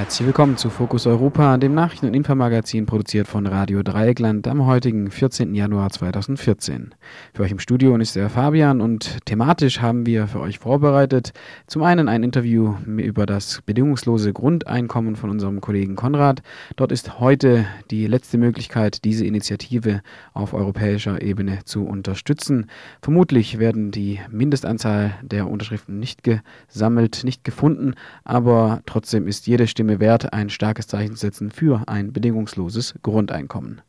Herzlich willkommen zu Fokus Europa, dem Nachrichten- und Infomagazin produziert von Radio Dreieckland am heutigen 14. Januar 2014. Für euch im Studio ist der Fabian und thematisch haben wir für euch vorbereitet zum einen ein Interview über das bedingungslose Grundeinkommen von unserem Kollegen Konrad. Dort ist heute die letzte Möglichkeit, diese Initiative auf europäischer Ebene zu unterstützen. Vermutlich werden die Mindestanzahl der Unterschriften nicht gesammelt, nicht gefunden, aber trotzdem ist jede Stimme Stimme wert, ein starkes Zeichen zu setzen für ein bedingungsloses Grundeinkommen.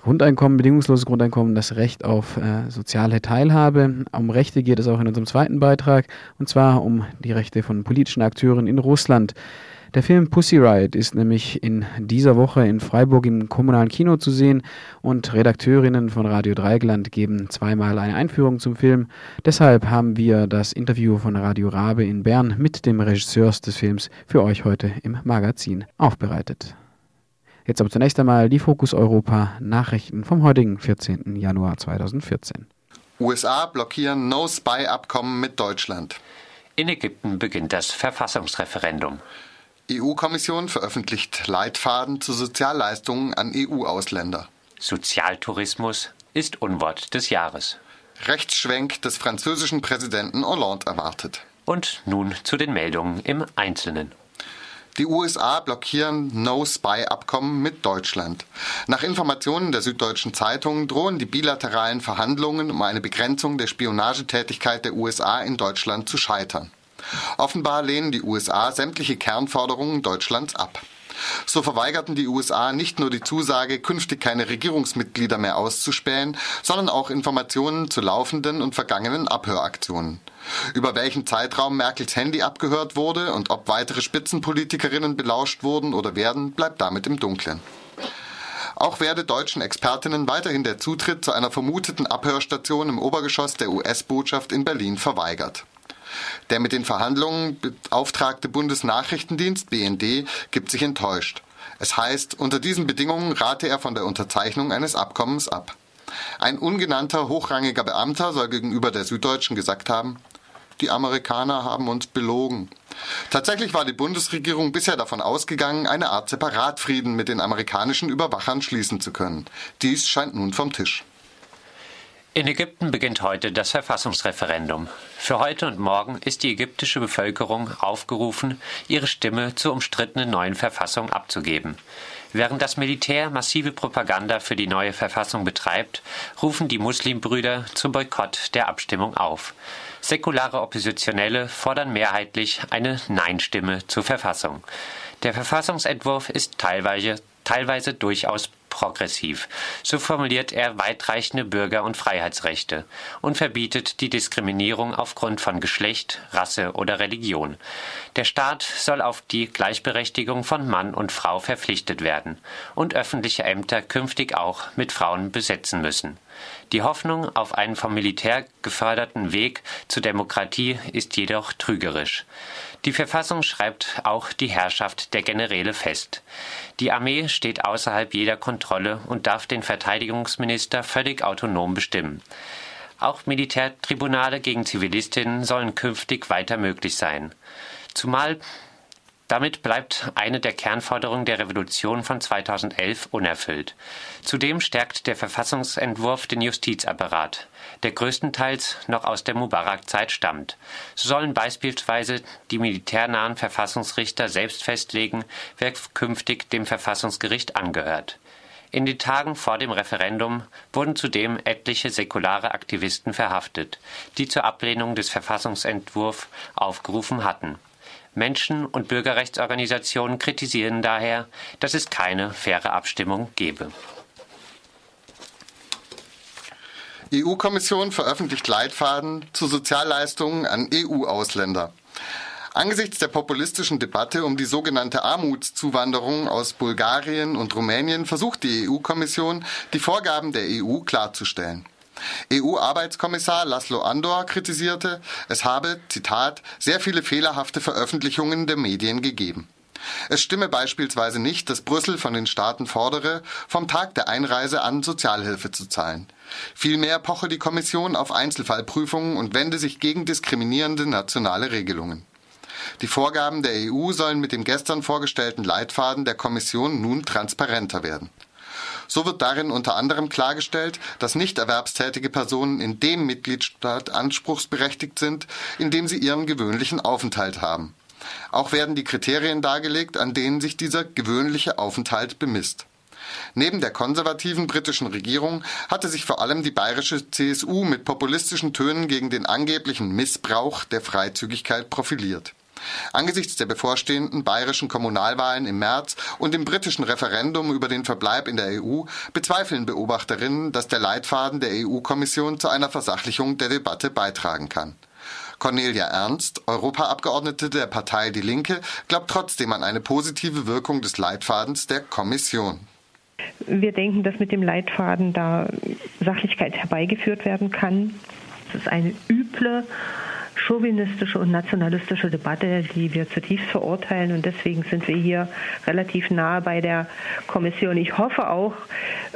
Grundeinkommen, bedingungsloses Grundeinkommen, das Recht auf äh, soziale Teilhabe. Um Rechte geht es auch in unserem zweiten Beitrag, und zwar um die Rechte von politischen Akteuren in Russland. Der Film Pussy Riot ist nämlich in dieser Woche in Freiburg im kommunalen Kino zu sehen und Redakteurinnen von Radio Dreigland geben zweimal eine Einführung zum Film. Deshalb haben wir das Interview von Radio Rabe in Bern mit dem Regisseur des Films für euch heute im Magazin aufbereitet. Jetzt aber zunächst einmal die Fokus Europa Nachrichten vom heutigen 14. Januar 2014. USA blockieren No-Spy-Abkommen mit Deutschland. In Ägypten beginnt das Verfassungsreferendum. EU-Kommission veröffentlicht Leitfaden zu Sozialleistungen an EU-Ausländer. Sozialtourismus ist Unwort des Jahres. Rechtsschwenk des französischen Präsidenten Hollande erwartet. Und nun zu den Meldungen im Einzelnen. Die USA blockieren No-Spy-Abkommen mit Deutschland. Nach Informationen der Süddeutschen Zeitung drohen die bilateralen Verhandlungen um eine Begrenzung der Spionagetätigkeit der USA in Deutschland zu scheitern. Offenbar lehnen die USA sämtliche Kernforderungen Deutschlands ab. So verweigerten die USA nicht nur die Zusage, künftig keine Regierungsmitglieder mehr auszuspähen, sondern auch Informationen zu laufenden und vergangenen Abhöraktionen. Über welchen Zeitraum Merkels Handy abgehört wurde und ob weitere Spitzenpolitikerinnen belauscht wurden oder werden, bleibt damit im Dunkeln. Auch werde deutschen Expertinnen weiterhin der Zutritt zu einer vermuteten Abhörstation im Obergeschoss der US-Botschaft in Berlin verweigert. Der mit den Verhandlungen beauftragte Bundesnachrichtendienst BND gibt sich enttäuscht. Es heißt, unter diesen Bedingungen rate er von der Unterzeichnung eines Abkommens ab. Ein ungenannter hochrangiger Beamter soll gegenüber der Süddeutschen gesagt haben, die Amerikaner haben uns belogen. Tatsächlich war die Bundesregierung bisher davon ausgegangen, eine Art Separatfrieden mit den amerikanischen Überwachern schließen zu können. Dies scheint nun vom Tisch. In Ägypten beginnt heute das Verfassungsreferendum. Für heute und morgen ist die ägyptische Bevölkerung aufgerufen, ihre Stimme zur umstrittenen neuen Verfassung abzugeben. Während das Militär massive Propaganda für die neue Verfassung betreibt, rufen die Muslimbrüder zum Boykott der Abstimmung auf. Säkulare Oppositionelle fordern mehrheitlich eine Nein-Stimme zur Verfassung. Der Verfassungsentwurf ist teilweise, teilweise durchaus progressiv. So formuliert er weitreichende Bürger- und Freiheitsrechte und verbietet die Diskriminierung aufgrund von Geschlecht, Rasse oder Religion. Der Staat soll auf die Gleichberechtigung von Mann und Frau verpflichtet werden und öffentliche Ämter künftig auch mit Frauen besetzen müssen. Die Hoffnung auf einen vom Militär geförderten Weg zur Demokratie ist jedoch trügerisch. Die Verfassung schreibt auch die Herrschaft der Generäle fest. Die Armee steht außerhalb jeder Kontrolle und darf den Verteidigungsminister völlig autonom bestimmen. Auch Militärtribunale gegen Zivilistinnen sollen künftig weiter möglich sein. Zumal damit bleibt eine der Kernforderungen der Revolution von 2011 unerfüllt. Zudem stärkt der Verfassungsentwurf den Justizapparat, der größtenteils noch aus der Mubarak-Zeit stammt. So sollen beispielsweise die militärnahen Verfassungsrichter selbst festlegen, wer künftig dem Verfassungsgericht angehört. In den Tagen vor dem Referendum wurden zudem etliche säkulare Aktivisten verhaftet, die zur Ablehnung des Verfassungsentwurfs aufgerufen hatten. Menschen- und Bürgerrechtsorganisationen kritisieren daher, dass es keine faire Abstimmung gebe. EU-Kommission veröffentlicht Leitfaden zu Sozialleistungen an EU-Ausländer. Angesichts der populistischen Debatte um die sogenannte Armutszuwanderung aus Bulgarien und Rumänien versucht die EU-Kommission, die Vorgaben der EU klarzustellen. EU-Arbeitskommissar Laszlo Andor kritisierte, es habe, Zitat, sehr viele fehlerhafte Veröffentlichungen der Medien gegeben. Es stimme beispielsweise nicht, dass Brüssel von den Staaten fordere, vom Tag der Einreise an Sozialhilfe zu zahlen. Vielmehr poche die Kommission auf Einzelfallprüfungen und wende sich gegen diskriminierende nationale Regelungen. Die Vorgaben der EU sollen mit dem gestern vorgestellten Leitfaden der Kommission nun transparenter werden. So wird darin unter anderem klargestellt, dass nicht erwerbstätige Personen in dem Mitgliedstaat anspruchsberechtigt sind, in dem sie ihren gewöhnlichen Aufenthalt haben. Auch werden die Kriterien dargelegt, an denen sich dieser gewöhnliche Aufenthalt bemisst. Neben der konservativen britischen Regierung hatte sich vor allem die bayerische CSU mit populistischen Tönen gegen den angeblichen Missbrauch der Freizügigkeit profiliert. Angesichts der bevorstehenden bayerischen Kommunalwahlen im März und dem britischen Referendum über den Verbleib in der EU bezweifeln Beobachterinnen, dass der Leitfaden der EU-Kommission zu einer Versachlichung der Debatte beitragen kann. Cornelia Ernst, Europaabgeordnete der Partei Die Linke, glaubt trotzdem an eine positive Wirkung des Leitfadens der Kommission. Wir denken, dass mit dem Leitfaden da Sachlichkeit herbeigeführt werden kann. Es ist eine üble chauvinistische und nationalistische Debatte, die wir zutiefst verurteilen. Und deswegen sind wir hier relativ nahe bei der Kommission. Ich hoffe auch,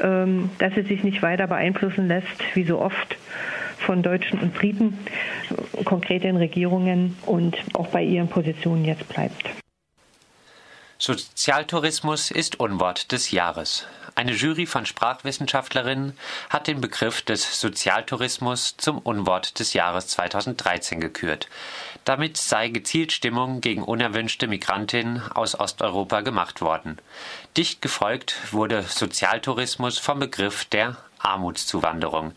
ähm, dass sie sich nicht weiter beeinflussen lässt, wie so oft von Deutschen und Briten, konkret in Regierungen und auch bei ihren Positionen jetzt bleibt. Sozialtourismus ist Unwort des Jahres. Eine Jury von Sprachwissenschaftlerinnen hat den Begriff des Sozialtourismus zum Unwort des Jahres 2013 gekürt. Damit sei gezielt Stimmung gegen unerwünschte Migrantinnen aus Osteuropa gemacht worden. Dicht gefolgt wurde Sozialtourismus vom Begriff der Armutszuwanderung,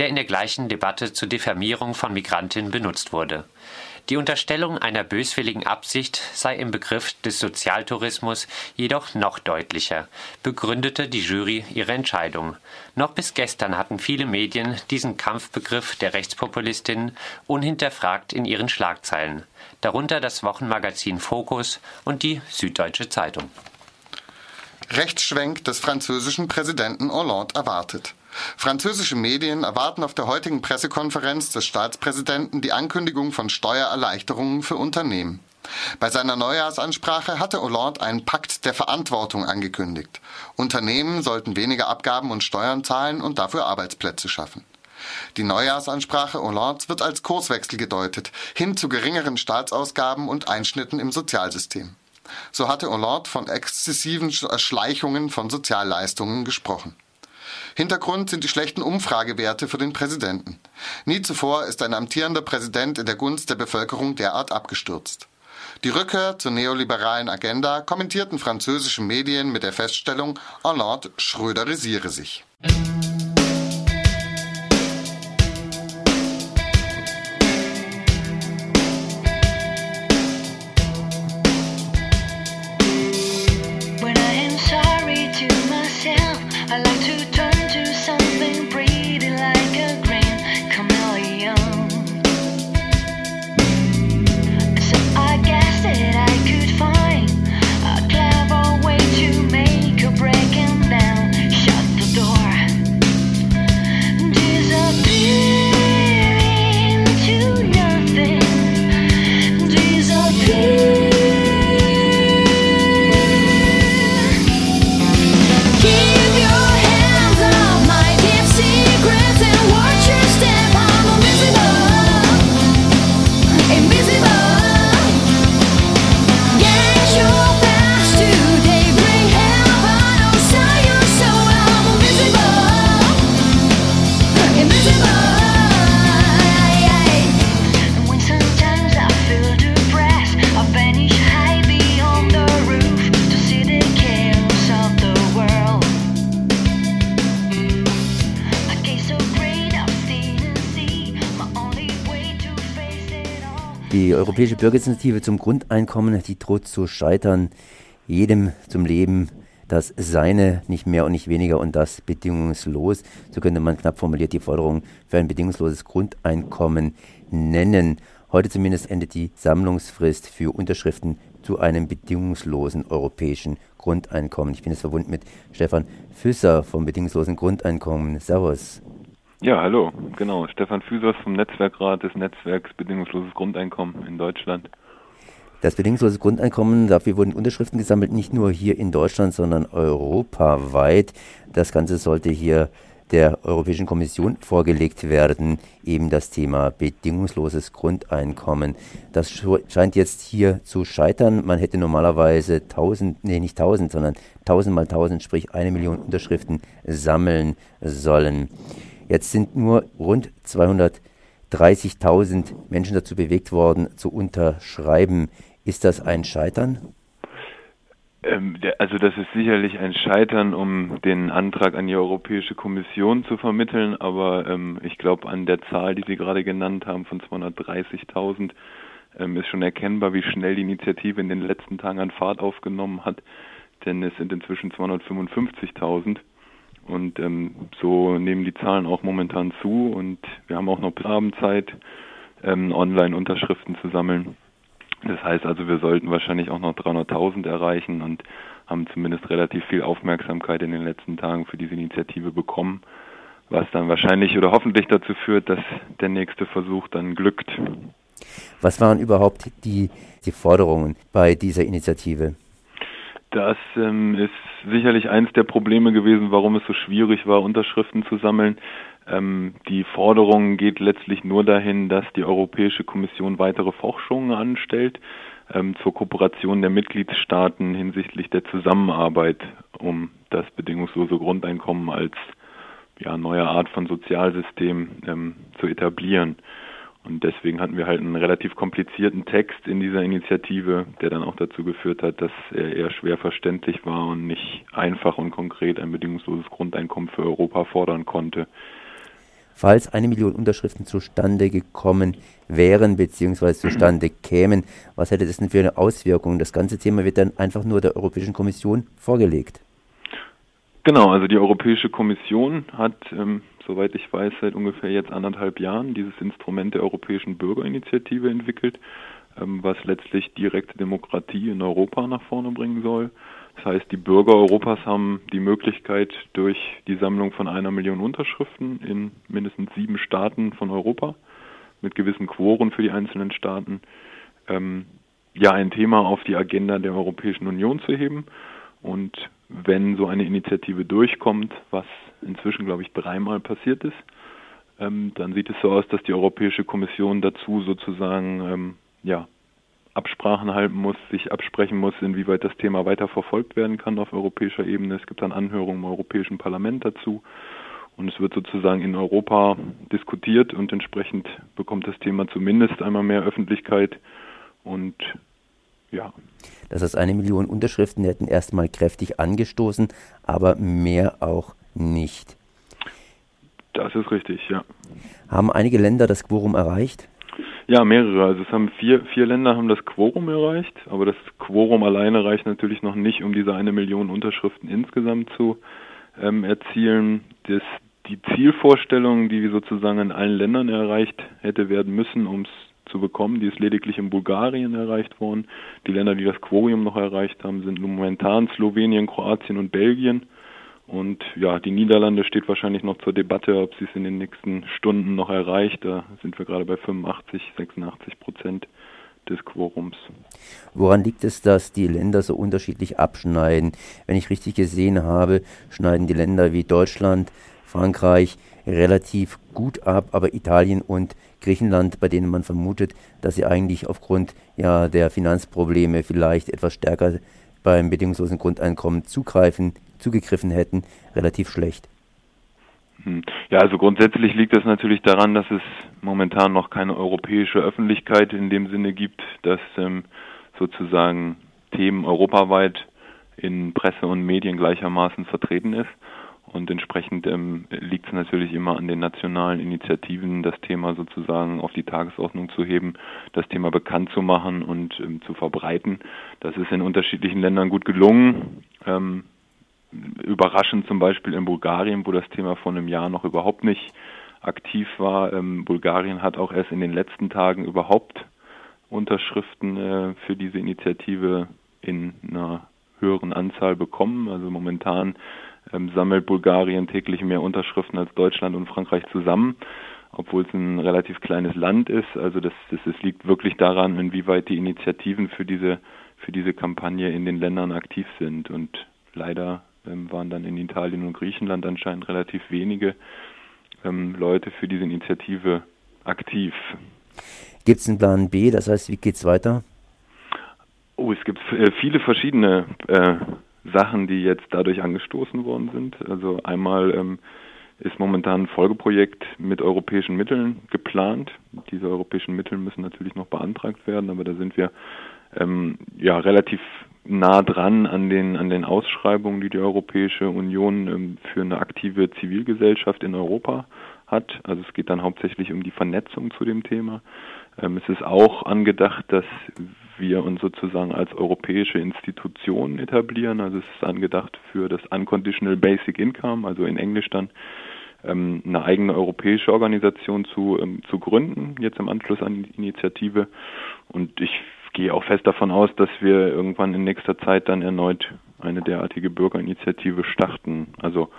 der in der gleichen Debatte zur Diffamierung von Migrantinnen benutzt wurde. Die Unterstellung einer böswilligen Absicht sei im Begriff des Sozialtourismus jedoch noch deutlicher, begründete die Jury ihre Entscheidung. Noch bis gestern hatten viele Medien diesen Kampfbegriff der Rechtspopulistinnen unhinterfragt in ihren Schlagzeilen, darunter das Wochenmagazin Focus und die Süddeutsche Zeitung. Rechtsschwenk des französischen Präsidenten Hollande erwartet. Französische Medien erwarten auf der heutigen Pressekonferenz des Staatspräsidenten die Ankündigung von Steuererleichterungen für Unternehmen. Bei seiner Neujahrsansprache hatte Hollande einen Pakt der Verantwortung angekündigt. Unternehmen sollten weniger Abgaben und Steuern zahlen und dafür Arbeitsplätze schaffen. Die Neujahrsansprache Hollands wird als Kurswechsel gedeutet, hin zu geringeren Staatsausgaben und Einschnitten im Sozialsystem. So hatte Hollande von exzessiven Erschleichungen von Sozialleistungen gesprochen. Hintergrund sind die schlechten Umfragewerte für den Präsidenten. Nie zuvor ist ein amtierender Präsident in der Gunst der Bevölkerung derart abgestürzt. Die Rückkehr zur neoliberalen Agenda kommentierten französische Medien mit der Feststellung, Hollande schröderisiere sich. Europäische Bürgerinitiative zum Grundeinkommen, die droht zu scheitern. Jedem zum Leben das Seine, nicht mehr und nicht weniger und das bedingungslos. So könnte man knapp formuliert die Forderung für ein bedingungsloses Grundeinkommen nennen. Heute zumindest endet die Sammlungsfrist für Unterschriften zu einem bedingungslosen europäischen Grundeinkommen. Ich bin jetzt verbunden mit Stefan Füsser vom bedingungslosen Grundeinkommen. Servus. Ja, hallo, genau. Stefan Füsers vom Netzwerkrat des Netzwerks Bedingungsloses Grundeinkommen in Deutschland. Das bedingungslose Grundeinkommen, dafür wurden Unterschriften gesammelt, nicht nur hier in Deutschland, sondern europaweit. Das Ganze sollte hier der Europäischen Kommission vorgelegt werden, eben das Thema bedingungsloses Grundeinkommen. Das scheint jetzt hier zu scheitern. Man hätte normalerweise 1000, nee, nicht 1000, sondern 1000 mal 1000, sprich eine Million Unterschriften sammeln sollen. Jetzt sind nur rund 230.000 Menschen dazu bewegt worden, zu unterschreiben. Ist das ein Scheitern? Ähm, also das ist sicherlich ein Scheitern, um den Antrag an die Europäische Kommission zu vermitteln, aber ähm, ich glaube an der Zahl, die Sie gerade genannt haben, von 230.000, ähm, ist schon erkennbar, wie schnell die Initiative in den letzten Tagen an Fahrt aufgenommen hat, denn es sind inzwischen 255.000 und ähm, so nehmen die Zahlen auch momentan zu und wir haben auch noch bis Abendzeit ähm, Online-Unterschriften zu sammeln. Das heißt also, wir sollten wahrscheinlich auch noch 300.000 erreichen und haben zumindest relativ viel Aufmerksamkeit in den letzten Tagen für diese Initiative bekommen, was dann wahrscheinlich oder hoffentlich dazu führt, dass der nächste Versuch dann glückt. Was waren überhaupt die, die Forderungen bei dieser Initiative? Das ähm, ist sicherlich eines der Probleme gewesen, warum es so schwierig war, Unterschriften zu sammeln. Ähm, die Forderung geht letztlich nur dahin, dass die Europäische Kommission weitere Forschungen anstellt ähm, zur Kooperation der Mitgliedstaaten hinsichtlich der Zusammenarbeit, um das bedingungslose Grundeinkommen als ja, neue Art von Sozialsystem ähm, zu etablieren. Und deswegen hatten wir halt einen relativ komplizierten Text in dieser Initiative, der dann auch dazu geführt hat, dass er eher schwer verständlich war und nicht einfach und konkret ein bedingungsloses Grundeinkommen für Europa fordern konnte falls eine Million Unterschriften zustande gekommen wären bzw. zustande kämen. Was hätte das denn für eine Auswirkung? Das ganze Thema wird dann einfach nur der Europäischen Kommission vorgelegt. Genau, also die Europäische Kommission hat, ähm, soweit ich weiß, seit ungefähr jetzt anderthalb Jahren dieses Instrument der Europäischen Bürgerinitiative entwickelt, ähm, was letztlich direkte Demokratie in Europa nach vorne bringen soll. Das heißt, die Bürger Europas haben die Möglichkeit, durch die Sammlung von einer Million Unterschriften in mindestens sieben Staaten von Europa mit gewissen Quoren für die einzelnen Staaten ähm, ja ein Thema auf die Agenda der Europäischen Union zu heben. Und wenn so eine Initiative durchkommt, was inzwischen, glaube ich, dreimal passiert ist, ähm, dann sieht es so aus, dass die Europäische Kommission dazu sozusagen ähm, ja, Absprachen halten muss, sich absprechen muss, inwieweit das Thema weiter verfolgt werden kann auf europäischer Ebene. Es gibt dann Anhörungen im Europäischen Parlament dazu. Und es wird sozusagen in Europa diskutiert und entsprechend bekommt das Thema zumindest einmal mehr Öffentlichkeit. Und ja. Das heißt, eine Million Unterschriften hätten erstmal kräftig angestoßen, aber mehr auch nicht. Das ist richtig, ja. Haben einige Länder das Quorum erreicht? Ja, mehrere. Also es haben vier, vier Länder haben das Quorum erreicht, aber das Quorum alleine reicht natürlich noch nicht, um diese eine Million Unterschriften insgesamt zu ähm, erzielen. Das, die Zielvorstellung, die sozusagen in allen Ländern erreicht hätte werden müssen, um es zu bekommen, die ist lediglich in Bulgarien erreicht worden. Die Länder, die das Quorum noch erreicht haben, sind momentan Slowenien, Kroatien und Belgien. Und ja, die Niederlande steht wahrscheinlich noch zur Debatte, ob sie es in den nächsten Stunden noch erreicht. Da sind wir gerade bei 85, 86 Prozent des Quorums. Woran liegt es, dass die Länder so unterschiedlich abschneiden? Wenn ich richtig gesehen habe, schneiden die Länder wie Deutschland, Frankreich relativ gut ab, aber Italien und Griechenland, bei denen man vermutet, dass sie eigentlich aufgrund ja, der Finanzprobleme vielleicht etwas stärker beim bedingungslosen Grundeinkommen zugreifen zugegriffen hätten, relativ schlecht. Hm. Ja, also grundsätzlich liegt es natürlich daran, dass es momentan noch keine europäische Öffentlichkeit in dem Sinne gibt, dass ähm, sozusagen Themen europaweit in Presse und Medien gleichermaßen vertreten ist. Und entsprechend ähm, liegt es natürlich immer an den nationalen Initiativen, das Thema sozusagen auf die Tagesordnung zu heben, das Thema bekannt zu machen und ähm, zu verbreiten. Das ist in unterschiedlichen Ländern gut gelungen. Ähm, überraschend zum Beispiel in Bulgarien, wo das Thema vor einem Jahr noch überhaupt nicht aktiv war. Ähm, Bulgarien hat auch erst in den letzten Tagen überhaupt Unterschriften äh, für diese Initiative in einer höheren Anzahl bekommen. Also momentan ähm, sammelt Bulgarien täglich mehr Unterschriften als Deutschland und Frankreich zusammen, obwohl es ein relativ kleines Land ist. Also das, das, das liegt wirklich daran, inwieweit die Initiativen für diese, für diese Kampagne in den Ländern aktiv sind. Und leider ähm, waren dann in Italien und Griechenland anscheinend relativ wenige ähm, Leute für diese Initiative aktiv. Gibt es einen Plan B? Das heißt, wie geht es weiter? Oh, es gibt äh, viele verschiedene äh, Sachen, die jetzt dadurch angestoßen worden sind. Also einmal ähm, ist momentan ein Folgeprojekt mit europäischen Mitteln geplant. Diese europäischen Mittel müssen natürlich noch beantragt werden, aber da sind wir ähm, ja relativ nah dran an den an den Ausschreibungen, die die Europäische Union ähm, für eine aktive Zivilgesellschaft in Europa hat. Also es geht dann hauptsächlich um die Vernetzung zu dem Thema. Ähm, es ist auch angedacht, dass wir uns sozusagen als europäische Institution etablieren. Also es ist angedacht für das Unconditional Basic Income, also in Englisch dann ähm, eine eigene europäische Organisation zu, ähm, zu gründen, jetzt im Anschluss an die Initiative. Und ich gehe auch fest davon aus, dass wir irgendwann in nächster Zeit dann erneut eine derartige Bürgerinitiative starten. Also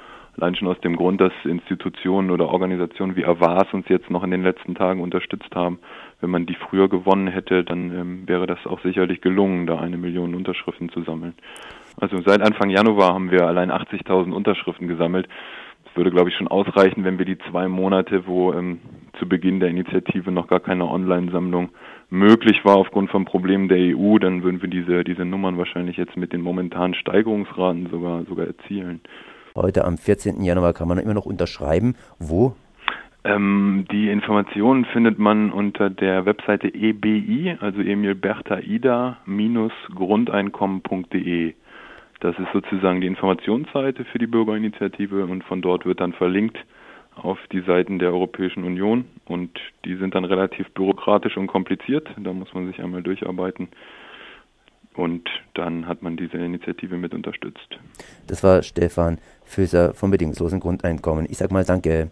allein schon aus dem Grund, dass Institutionen oder Organisationen wie Avas uns jetzt noch in den letzten Tagen unterstützt haben. Wenn man die früher gewonnen hätte, dann ähm, wäre das auch sicherlich gelungen, da eine Million Unterschriften zu sammeln. Also seit Anfang Januar haben wir allein 80.000 Unterschriften gesammelt. Es würde, glaube ich, schon ausreichen, wenn wir die zwei Monate, wo ähm, zu Beginn der Initiative noch gar keine Online-Sammlung möglich war aufgrund von Problemen der EU, dann würden wir diese, diese Nummern wahrscheinlich jetzt mit den momentanen Steigerungsraten sogar, sogar erzielen. Heute am 14. Januar kann man immer noch unterschreiben. Wo? Ähm, die Informationen findet man unter der Webseite EBI, also Emil Bertha Ida Grundeinkommen.de. Das ist sozusagen die Informationsseite für die Bürgerinitiative und von dort wird dann verlinkt auf die Seiten der Europäischen Union und die sind dann relativ bürokratisch und kompliziert. Da muss man sich einmal durcharbeiten und dann hat man diese Initiative mit unterstützt. Das war Stefan Föser vom Bedingungslosen Grundeinkommen. Ich sag mal Danke.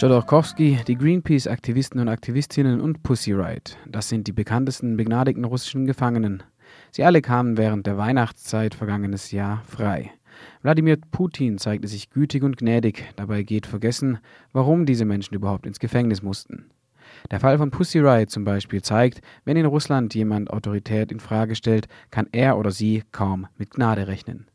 Jodorowsky, die Greenpeace-Aktivisten und Aktivistinnen und Pussy Riot. Das sind die bekanntesten begnadigten russischen Gefangenen. Sie alle kamen während der Weihnachtszeit vergangenes Jahr frei. Wladimir Putin zeigte sich gütig und gnädig, dabei geht vergessen, warum diese Menschen überhaupt ins Gefängnis mussten. Der Fall von Pussy Riot zum Beispiel zeigt, wenn in Russland jemand Autorität in Frage stellt, kann er oder sie kaum mit Gnade rechnen.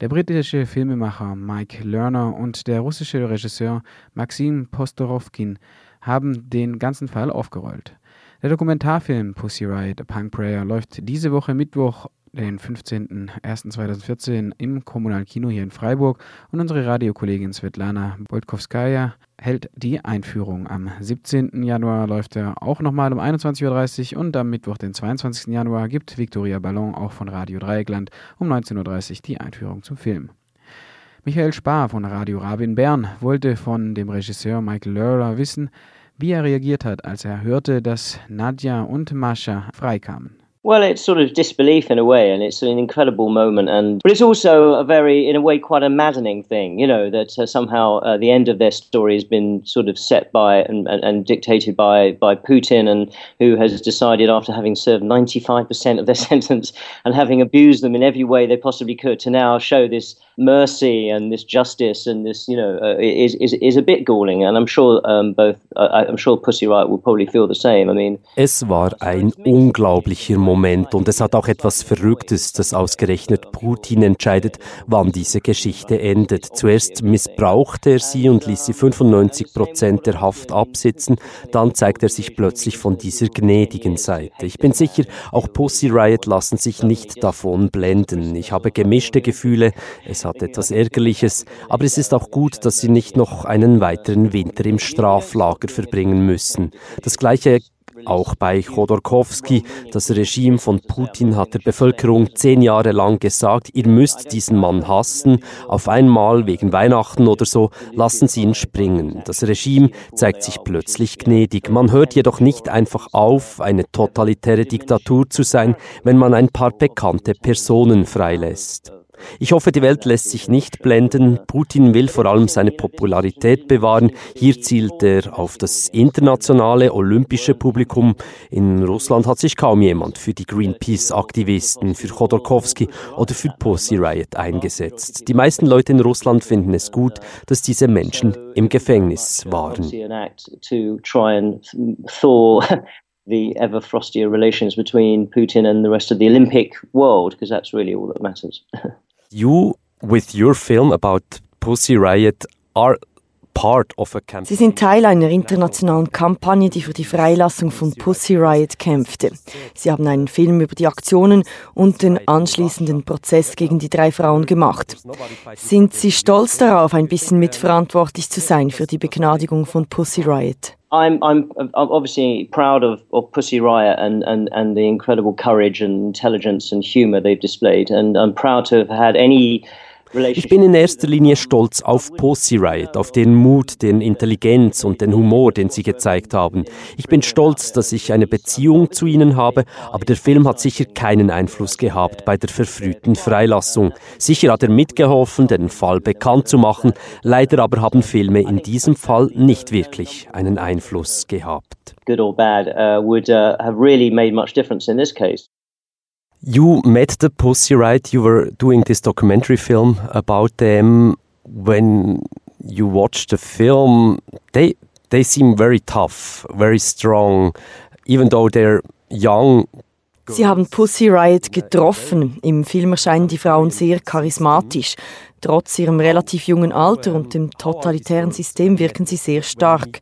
Der britische Filmemacher Mike Lerner und der russische Regisseur Maxim Postorowkin haben den ganzen Fall aufgerollt. Der Dokumentarfilm Pussy Riot, A Punk Prayer läuft diese Woche Mittwoch den 15.01.2014 im Kommunalkino hier in Freiburg und unsere Radiokollegin Svetlana Boltkowskaja hält die Einführung. Am 17. Januar läuft er auch nochmal um 21.30 Uhr und am Mittwoch, den 22. Januar, gibt Victoria Ballon auch von Radio Dreieckland um 19.30 Uhr die Einführung zum Film. Michael Spar von Radio Rabin Bern wollte von dem Regisseur Michael Lurler wissen, wie er reagiert hat, als er hörte, dass Nadja und Mascha freikamen. Well, it's sort of disbelief in a way, and it's an incredible moment, and but it's also a very, in a way, quite a maddening thing. You know that uh, somehow uh, the end of their story has been sort of set by and, and, and, dictated by by Putin, and who has decided after having served ninety five percent of their sentence and having abused them in every way they possibly could to now show this mercy and this justice and this, you know, uh, is, is is a bit galling. And I'm sure um, both, uh, I'm sure Pussy Riot will probably feel the same. I mean, es war ein unglaublicher Moment und es hat auch etwas Verrücktes, dass ausgerechnet Putin entscheidet, wann diese Geschichte endet. Zuerst missbrauchte er sie und ließ sie 95 Prozent der Haft absitzen, dann zeigt er sich plötzlich von dieser gnädigen Seite. Ich bin sicher, auch Pussy Riot lassen sich nicht davon blenden. Ich habe gemischte Gefühle. Es hat etwas Ärgerliches, aber es ist auch gut, dass sie nicht noch einen weiteren Winter im Straflager verbringen müssen. Das gleiche auch bei Chodorkowski, das Regime von Putin hat der Bevölkerung zehn Jahre lang gesagt, ihr müsst diesen Mann hassen, auf einmal wegen Weihnachten oder so, lassen Sie ihn springen. Das Regime zeigt sich plötzlich gnädig. Man hört jedoch nicht einfach auf, eine totalitäre Diktatur zu sein, wenn man ein paar bekannte Personen freilässt. Ich hoffe, die Welt lässt sich nicht blenden. Putin will vor allem seine Popularität bewahren. Hier zielt er auf das internationale olympische Publikum. In Russland hat sich kaum jemand für die Greenpeace-Aktivisten, für Chodorkowski oder für Pussy Riot eingesetzt. Die meisten Leute in Russland finden es gut, dass diese Menschen im Gefängnis waren. the ever frostier relations between Putin and the rest of the Olympic world, because that's really all that matters. you, with your film about Pussy Riot, are Sie sind Teil einer internationalen Kampagne, die für die Freilassung von Pussy Riot kämpfte. Sie haben einen Film über die Aktionen und den anschließenden Prozess gegen die drei Frauen gemacht. Sind Sie stolz darauf, ein bisschen mitverantwortlich zu sein für die Begnadigung von Pussy Riot? I'm I'm obviously proud of, of Pussy Riot and, and, and the incredible courage and intelligence and humour they've displayed, and I'm proud to have had any Ich bin in erster Linie stolz auf Pussy Riot, auf den Mut, den Intelligenz und den Humor, den sie gezeigt haben. Ich bin stolz, dass ich eine Beziehung zu ihnen habe, aber der Film hat sicher keinen Einfluss gehabt bei der verfrühten Freilassung. Sicher hat er mitgeholfen, den Fall bekannt zu machen, leider aber haben Filme in diesem Fall nicht wirklich einen Einfluss gehabt. Good or bad uh, would uh, have really made much difference in this case. You met the Pussy Riot. You were doing this documentary film about them. When you watch the film, they they seem very tough, very strong, even though they're young. Sie haben Pussy Riot getroffen. Im Film erscheinen die Frauen sehr charismatisch. Trotz ihrem relativ jungen Alter und dem totalitären System wirken sie sehr stark.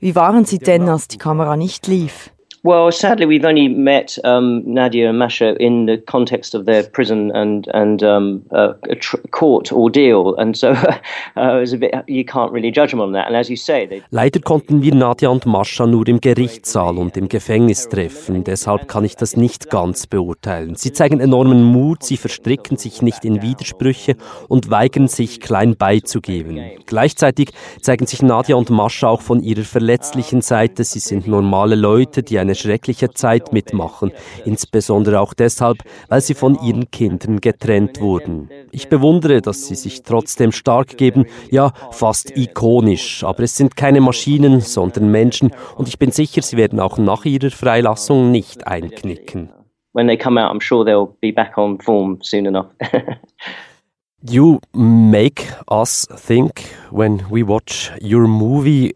Wie waren sie denn, als die Kamera nicht lief? Well, sadly, we've only met um, Nadia and Masha in the context of their prison and and um, uh, court ordeal, and so uh, bit. You can't really judge them on that. And as you say, they leider konnten wir Nadia und Mascha nur im Gerichtssaal und im Gefängnis treffen. Deshalb kann ich das nicht ganz beurteilen. Sie zeigen enormen Mut, sie verstricken sich nicht in Widersprüche und weigern sich, klein beizugeben. Gleichzeitig zeigen sich Nadia und Mascha auch von ihrer verletzlichen Seite. Sie sind normale Leute, die eine schreckliche Zeit mitmachen, insbesondere auch deshalb, weil sie von ihren Kindern getrennt wurden. Ich bewundere, dass sie sich trotzdem stark geben, ja fast ikonisch, aber es sind keine Maschinen, sondern Menschen und ich bin sicher, sie werden auch nach ihrer Freilassung nicht einknicken. When they come out, I'm sure they'll be back on form soon enough. You make us think when we watch your movie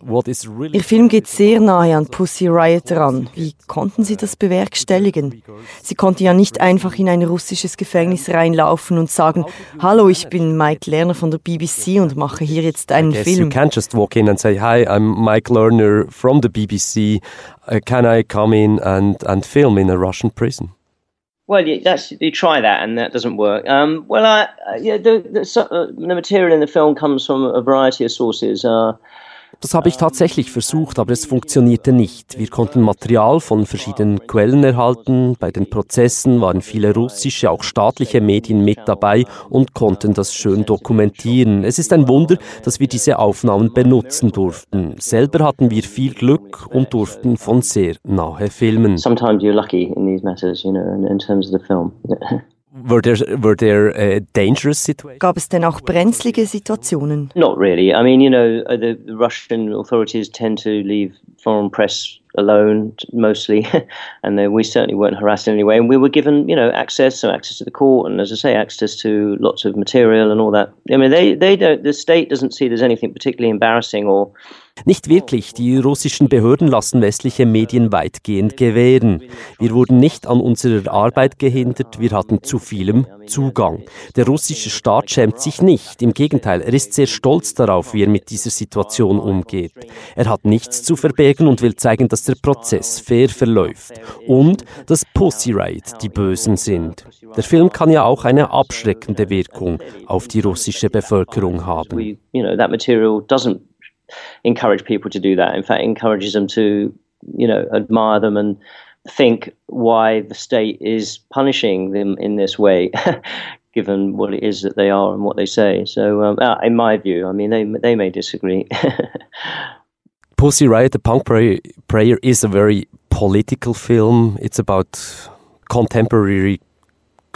Ihr Film geht sehr nahe an Pussy Riot ran. Wie konnten Sie das bewerkstelligen? Sie konnte ja nicht einfach in ein russisches Gefängnis reinlaufen und sagen, hallo, ich bin Mike Lerner von der BBC und mache hier jetzt einen I Film. You can't just walk in and say, hi, I'm Mike Lerner from the BBC. Uh, can I come in and, and film in a Russian prison? Well, you, that's you try that, and that doesn't work. Um, well, I, uh, yeah, the the, so, uh, the material in the film comes from a variety of sources. Uh, Das habe ich tatsächlich versucht, aber es funktionierte nicht. Wir konnten Material von verschiedenen Quellen erhalten. Bei den Prozessen waren viele russische, auch staatliche Medien mit dabei und konnten das schön dokumentieren. Es ist ein Wunder, dass wir diese Aufnahmen benutzen durften. Selber hatten wir viel Glück und durften von sehr nahe filmen. sometimes you're lucky in these matters, you know, in, terms of the film. Were there, were there uh, dangerous situations? Gab es denn auch brenzlige Situationen? Not really. I mean, you know, uh, the, the Russian authorities tend to leave foreign press alone mostly, and then we certainly weren't harassed in any way. And we were given, you know, access, so access to the court, and as I say, access to lots of material and all that. I mean, they they don't. The state doesn't see there's anything particularly embarrassing or Nicht wirklich. Die russischen Behörden lassen westliche Medien weitgehend gewähren. Wir wurden nicht an unserer Arbeit gehindert, wir hatten zu vielem Zugang. Der russische Staat schämt sich nicht. Im Gegenteil, er ist sehr stolz darauf, wie er mit dieser Situation umgeht. Er hat nichts zu verbergen und will zeigen, dass der Prozess fair verläuft. Und dass Pussy Riot die Bösen sind. Der Film kann ja auch eine abschreckende Wirkung auf die russische Bevölkerung haben. Encourage people to do that. In fact, encourages them to, you know, admire them and think why the state is punishing them in this way, given what it is that they are and what they say. So, um, uh, in my view, I mean, they they may disagree. Pussy Riot, The Punk Prayer is a very political film. It's about contemporary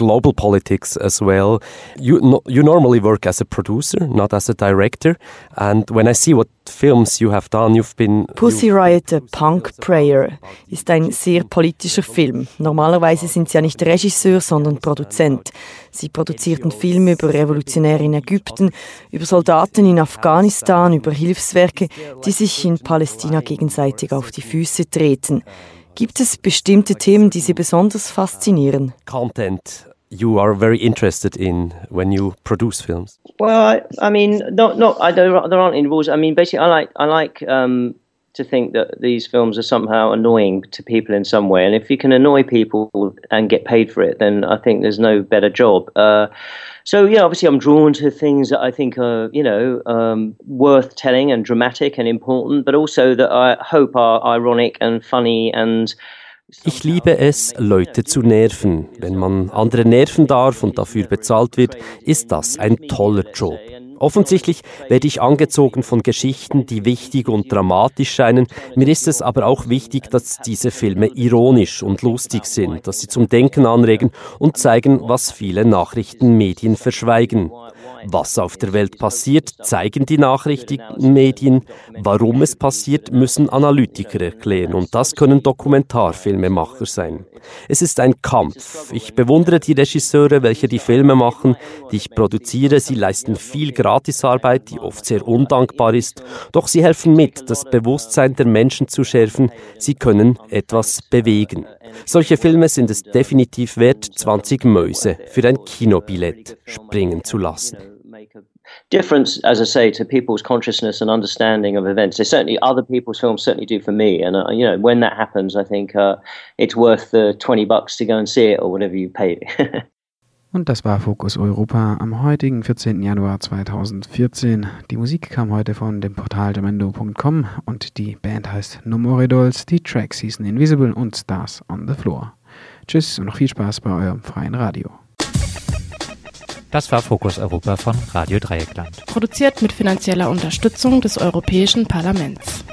global politics as well. You no, you normally work as a producer, not as a director. And when I see what films you have done, you've been Pussy Riot, a Punk Prayer, ist ein sehr politischer Film. Normalerweise sind sie ja nicht Regisseur, sondern Produzent. Sie produzierten Filme über Revolutionäre in Ägypten, über Soldaten in Afghanistan, über Hilfswerke, die sich in Palästina gegenseitig auf die Füße treten. Gibt es bestimmte Themen, die Sie besonders faszinieren? content you are very interested in when you produce films. Well, I, I mean, not not. I don't. There aren't any rules. I mean, basically, I like I like um, to think that these films are somehow annoying to people in some way, and if you can annoy people and get paid for it, then I think there's no better job. Uh, so yeah, obviously, I'm drawn to things that I think are you know um, worth telling and dramatic and important, but also that I hope are ironic and funny and Ich liebe es, Leute zu nerven. Wenn man andere nerven darf und dafür bezahlt wird, ist das ein toller Job. Offensichtlich werde ich angezogen von Geschichten, die wichtig und dramatisch scheinen. Mir ist es aber auch wichtig, dass diese Filme ironisch und lustig sind, dass sie zum Denken anregen und zeigen, was viele Nachrichtenmedien verschweigen. Was auf der Welt passiert, zeigen die Nachrichtenmedien. Warum es passiert, müssen Analytiker erklären. Und das können Dokumentarfilmemacher sein. Es ist ein Kampf. Ich bewundere die Regisseure, welche die Filme machen, die ich produziere. Sie leisten viel Gratisarbeit, die oft sehr undankbar ist. Doch sie helfen mit, das Bewusstsein der Menschen zu schärfen. Sie können etwas bewegen. Solche Filme sind es definitiv wert, 20 Mäuse für ein Kinobillett springen zu lassen. Difference, as I say, to people's consciousness and understanding of events. They certainly, other people's films certainly do for me. And, uh, you know, when that happens, I think uh, it's worth the 20 bucks to go and see it or whatever you pay. Und das war Fokus Europa am heutigen 14. Januar 2014. Die Musik kam heute von dem Portal jamendo.com und die Band heißt No More Dolls. Die Tracks hießen Invisible und Stars on the Floor. Tschüss und noch viel Spaß bei eurem freien Radio. Das war Fokus Europa von Radio Dreieckland. Produziert mit finanzieller Unterstützung des Europäischen Parlaments.